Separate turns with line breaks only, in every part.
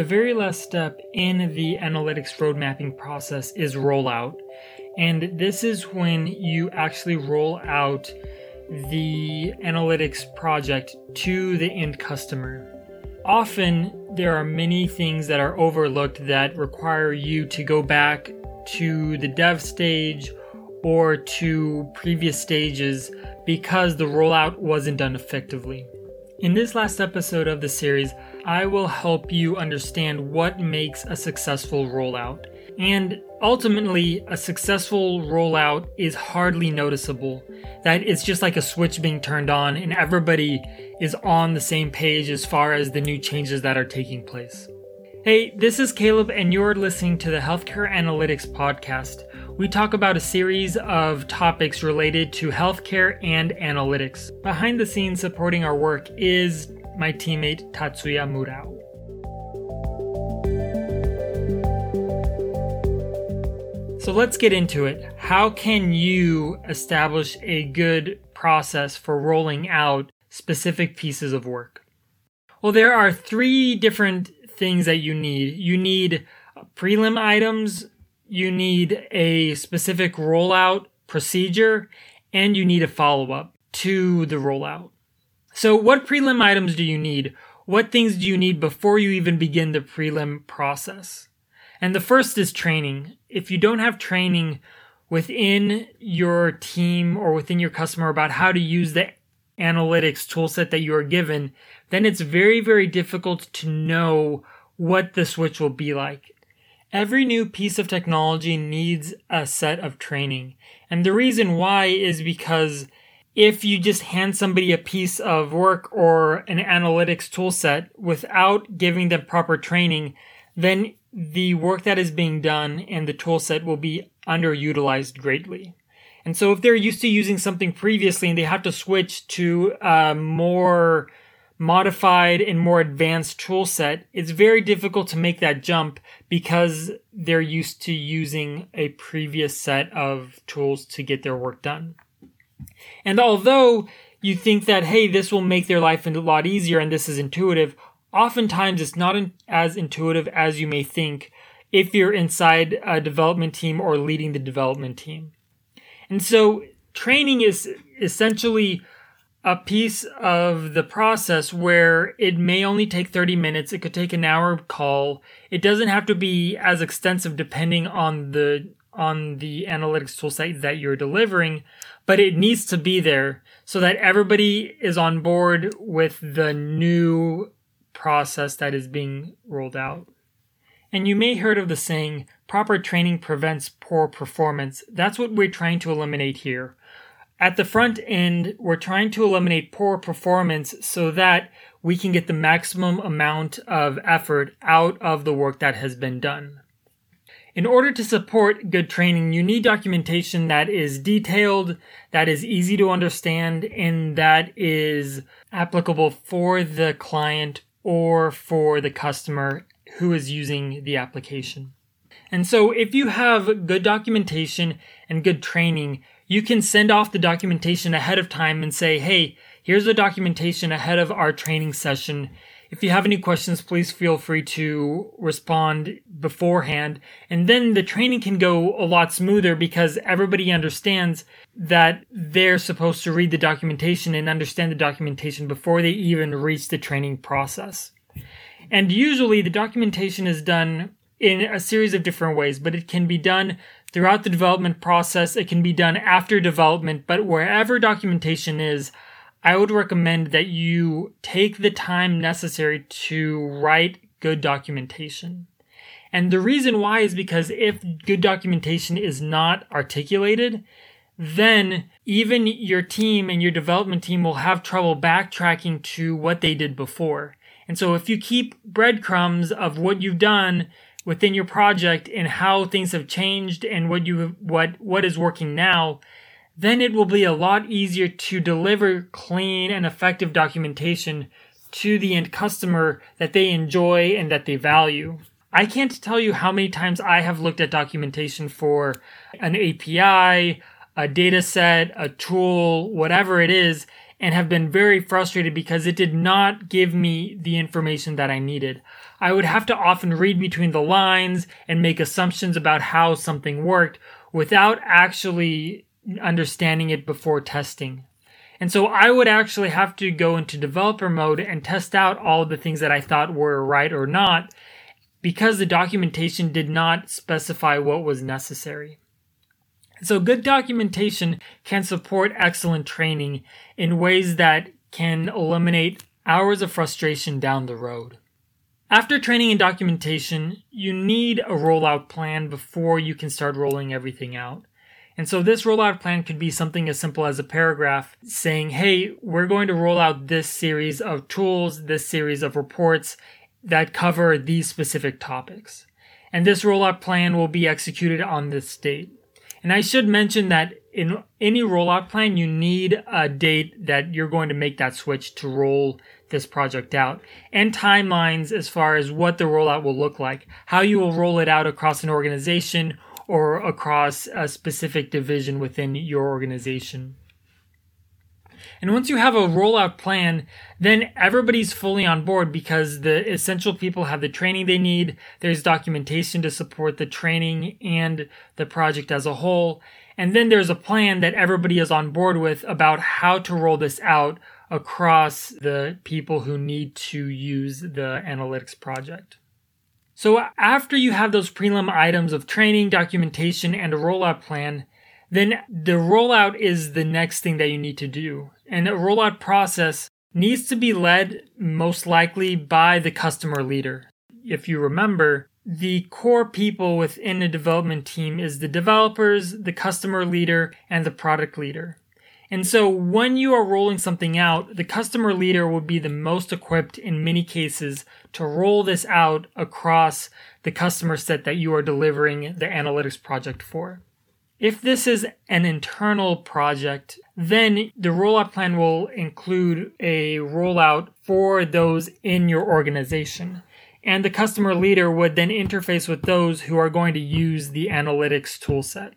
The very last step in the analytics road mapping process is rollout. And this is when you actually roll out the analytics project to the end customer. Often, there are many things that are overlooked that require you to go back to the dev stage or to previous stages because the rollout wasn't done effectively. In this last episode of the series, I will help you understand what makes a successful rollout. And ultimately, a successful rollout is hardly noticeable. That it's just like a switch being turned on and everybody is on the same page as far as the new changes that are taking place. Hey, this is Caleb, and you're listening to the Healthcare Analytics Podcast. We talk about a series of topics related to healthcare and analytics. Behind the scenes supporting our work is my teammate Tatsuya Murao. So let's get into it. How can you establish a good process for rolling out specific pieces of work? Well, there are three different things that you need. You need prelim items, you need a specific rollout procedure, and you need a follow up to the rollout. So, what prelim items do you need? What things do you need before you even begin the prelim process? And the first is training. If you don't have training within your team or within your customer about how to use the analytics toolset that you are given, then it's very, very difficult to know what the switch will be like. Every new piece of technology needs a set of training. And the reason why is because if you just hand somebody a piece of work or an analytics toolset without giving them proper training, then the work that is being done and the toolset will be underutilized greatly. And so if they're used to using something previously and they have to switch to a more modified and more advanced tool set, it's very difficult to make that jump because they're used to using a previous set of tools to get their work done. And although you think that, hey, this will make their life a lot easier and this is intuitive, oftentimes it's not as intuitive as you may think if you're inside a development team or leading the development team. And so training is essentially a piece of the process where it may only take 30 minutes. It could take an hour call. It doesn't have to be as extensive depending on the on the analytics tool toolset that you're delivering, but it needs to be there so that everybody is on board with the new process that is being rolled out. And you may heard of the saying, proper training prevents poor performance. That's what we're trying to eliminate here. At the front end, we're trying to eliminate poor performance so that we can get the maximum amount of effort out of the work that has been done. In order to support good training, you need documentation that is detailed, that is easy to understand, and that is applicable for the client or for the customer who is using the application. And so if you have good documentation and good training, you can send off the documentation ahead of time and say, hey, here's the documentation ahead of our training session. If you have any questions, please feel free to respond beforehand. And then the training can go a lot smoother because everybody understands that they're supposed to read the documentation and understand the documentation before they even reach the training process. And usually the documentation is done in a series of different ways, but it can be done throughout the development process. It can be done after development, but wherever documentation is, I would recommend that you take the time necessary to write good documentation. And the reason why is because if good documentation is not articulated, then even your team and your development team will have trouble backtracking to what they did before. And so if you keep breadcrumbs of what you've done within your project and how things have changed and what you what what is working now, then it will be a lot easier to deliver clean and effective documentation to the end customer that they enjoy and that they value. I can't tell you how many times I have looked at documentation for an API, a data set, a tool, whatever it is, and have been very frustrated because it did not give me the information that I needed. I would have to often read between the lines and make assumptions about how something worked without actually understanding it before testing. And so I would actually have to go into developer mode and test out all the things that I thought were right or not because the documentation did not specify what was necessary. So good documentation can support excellent training in ways that can eliminate hours of frustration down the road. After training and documentation, you need a rollout plan before you can start rolling everything out. And so this rollout plan could be something as simple as a paragraph saying, hey, we're going to roll out this series of tools, this series of reports that cover these specific topics. And this rollout plan will be executed on this date. And I should mention that in any rollout plan, you need a date that you're going to make that switch to roll this project out and timelines as far as what the rollout will look like, how you will roll it out across an organization or across a specific division within your organization. And once you have a rollout plan, then everybody's fully on board because the essential people have the training they need. There's documentation to support the training and the project as a whole. And then there's a plan that everybody is on board with about how to roll this out across the people who need to use the analytics project. So after you have those prelim items of training, documentation, and a rollout plan, then the rollout is the next thing that you need to do. And a rollout process needs to be led most likely by the customer leader. If you remember, the core people within a development team is the developers, the customer leader, and the product leader. And so when you are rolling something out, the customer leader will be the most equipped in many cases to roll this out across the customer set that you are delivering the analytics project for. If this is an internal project, then the rollout plan will include a rollout for those in your organization. And the customer leader would then interface with those who are going to use the analytics toolset.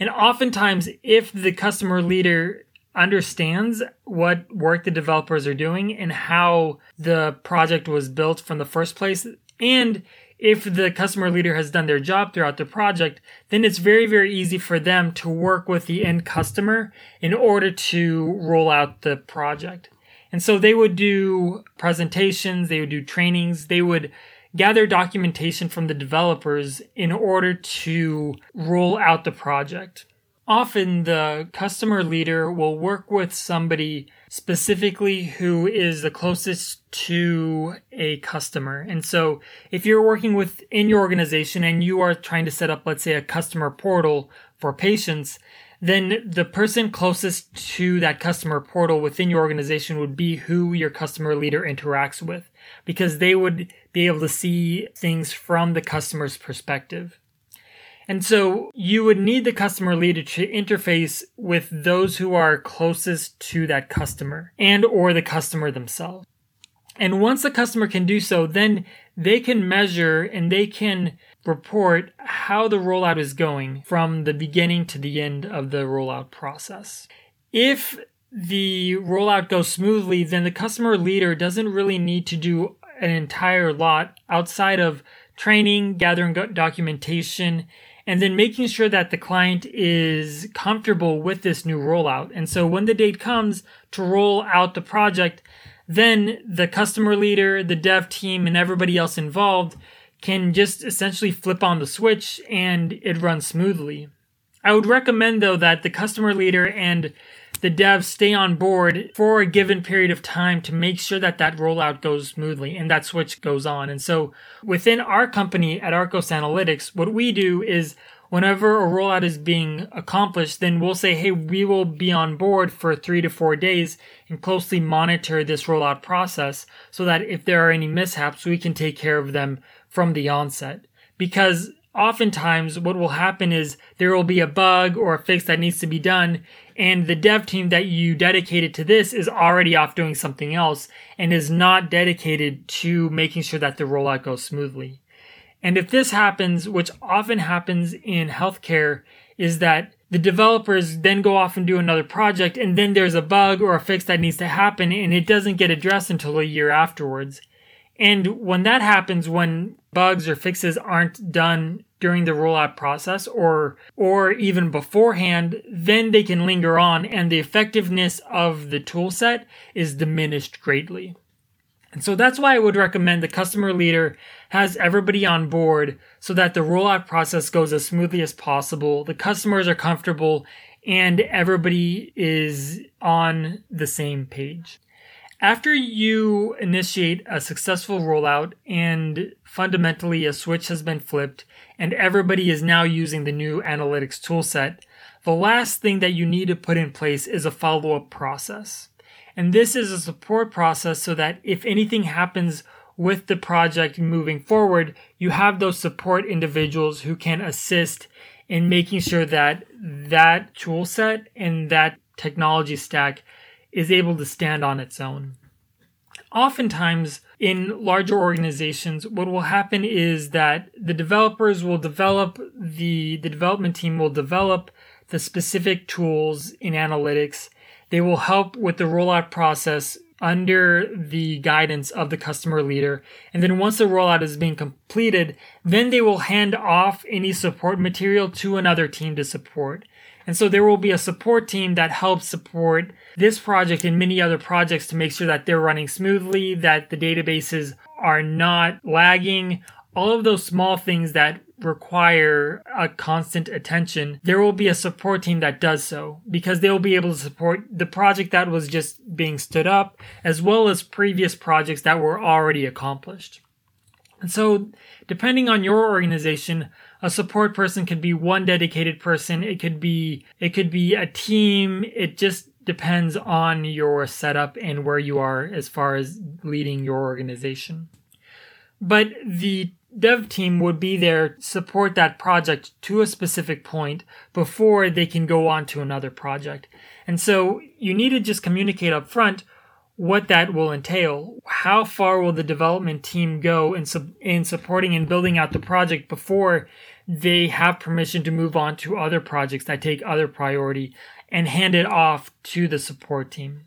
And oftentimes, if the customer leader understands what work the developers are doing and how the project was built from the first place, and if the customer leader has done their job throughout the project, then it's very, very easy for them to work with the end customer in order to roll out the project. And so they would do presentations, they would do trainings, they would gather documentation from the developers in order to roll out the project often the customer leader will work with somebody specifically who is the closest to a customer. And so if you're working within your organization and you are trying to set up, let's say, a customer portal for patients, then the person closest to that customer portal within your organization would be who your customer leader interacts with because they would be able to see things from the customer's perspective. And so you would need the customer leader to interface with those who are closest to that customer and or the customer themselves. And once the customer can do so, then they can measure and they can report how the rollout is going from the beginning to the end of the rollout process. If the rollout goes smoothly, then the customer leader doesn't really need to do an entire lot outside of training, gathering documentation, and then making sure that the client is comfortable with this new rollout. And so when the date comes to roll out the project, then the customer leader, the dev team, and everybody else involved can just essentially flip on the switch and it runs smoothly. I would recommend though that the customer leader and the devs stay on board for a given period of time to make sure that that rollout goes smoothly and that switch goes on. And so within our company at Arcos Analytics, what we do is whenever a rollout is being accomplished, then we'll say, hey, we will be on board for three to four days and closely monitor this rollout process so that if there are any mishaps, we can take care of them from the onset. Because oftentimes what will happen is there will be a bug or a fix that needs to be done and the dev team that you dedicated to this is already off doing something else and is not dedicated to making sure that the rollout goes smoothly. And if this happens, which often happens in healthcare, is that the developers then go off and do another project and then there's a bug or a fix that needs to happen and it doesn't get addressed until a year afterwards. And when that happens, when bugs or fixes aren't done during the rollout process or or even beforehand, then they can linger on and the effectiveness of the toolset is diminished greatly. And so that's why I would recommend the customer leader has everybody on board so that the rollout process goes as smoothly as possible. The customers are comfortable and everybody is on the same page. After you initiate a successful rollout and fundamentally a switch has been flipped and everybody is now using the new analytics toolset, the last thing that you need to put in place is a follow up process. And this is a support process so that if anything happens with the project moving forward, you have those support individuals who can assist in making sure that that tool set and that technology stack is able to stand on its own. Oftentimes, in larger organizations, what will happen is that the developers will develop the, the development team will develop the specific tools in analytics. They will help with the rollout process under the guidance of the customer leader. And then once the rollout is being completed, then they will hand off any support material to another team to support. And so there will be a support team that helps support this project and many other projects to make sure that they're running smoothly, that the databases are not lagging, all of those small things that require a constant attention, there will be a support team that does so because they will be able to support the project that was just being stood up as well as previous projects that were already accomplished. And so, depending on your organization, a support person could be one dedicated person. It could be, it could be a team. It just depends on your setup and where you are as far as leading your organization. But the dev team would be there to support that project to a specific point before they can go on to another project. And so you need to just communicate up front what that will entail. How far will the development team go in, sub- in supporting and building out the project before they have permission to move on to other projects that take other priority and hand it off to the support team.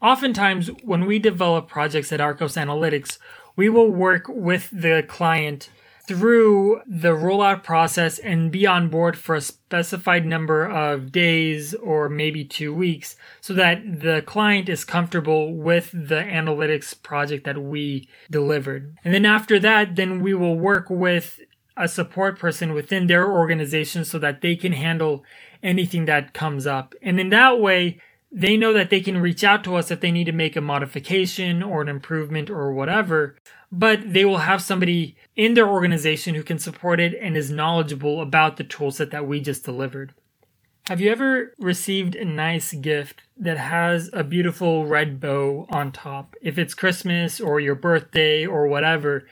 Oftentimes, when we develop projects at Arcos Analytics, we will work with the client through the rollout process and be on board for a specified number of days or maybe two weeks so that the client is comfortable with the analytics project that we delivered. And then after that, then we will work with a support person within their organization so that they can handle anything that comes up. And in that way, they know that they can reach out to us if they need to make a modification or an improvement or whatever, but they will have somebody in their organization who can support it and is knowledgeable about the toolset that we just delivered. Have you ever received a nice gift that has a beautiful red bow on top? If it's Christmas or your birthday or whatever,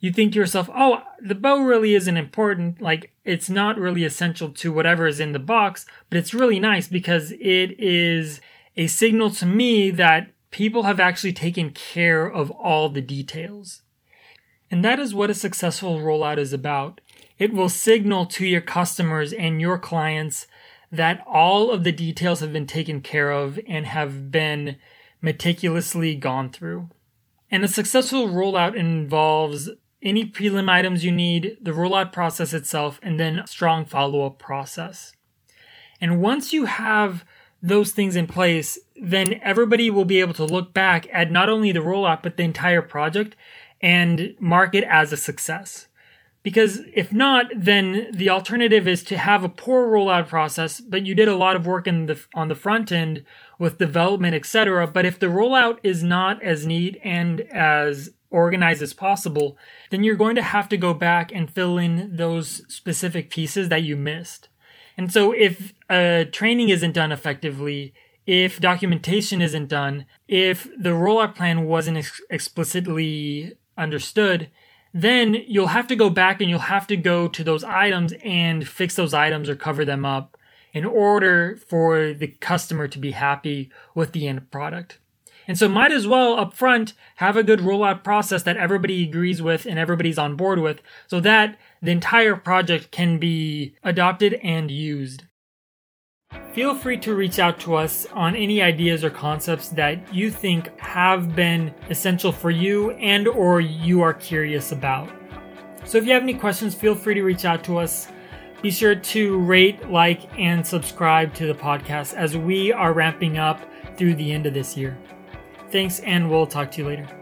you think to yourself, oh, the bow really isn't important. Like, it's not really essential to whatever is in the box, but it's really nice because it is a signal to me that people have actually taken care of all the details. And that is what a successful rollout is about. It will signal to your customers and your clients that all of the details have been taken care of and have been meticulously gone through. And a successful rollout involves any prelim items you need, the rollout process itself, and then a strong follow up process. And once you have those things in place, then everybody will be able to look back at not only the rollout, but the entire project and mark it as a success. Because if not, then the alternative is to have a poor rollout process, but you did a lot of work in the, on the front end with development, etc. But if the rollout is not as neat and as organized as possible, then you're going to have to go back and fill in those specific pieces that you missed. And so if uh, training isn't done effectively, if documentation isn't done, if the rollout plan wasn't ex- explicitly understood, then you'll have to go back and you'll have to go to those items and fix those items or cover them up in order for the customer to be happy with the end product. And so might as well up front have a good rollout process that everybody agrees with and everybody's on board with so that the entire project can be adopted and used. Feel free to reach out to us on any ideas or concepts that you think have been essential for you and or you are curious about. So if you have any questions, feel free to reach out to us. Be sure to rate, like, and subscribe to the podcast as we are ramping up through the end of this year. Thanks, and we'll talk to you later.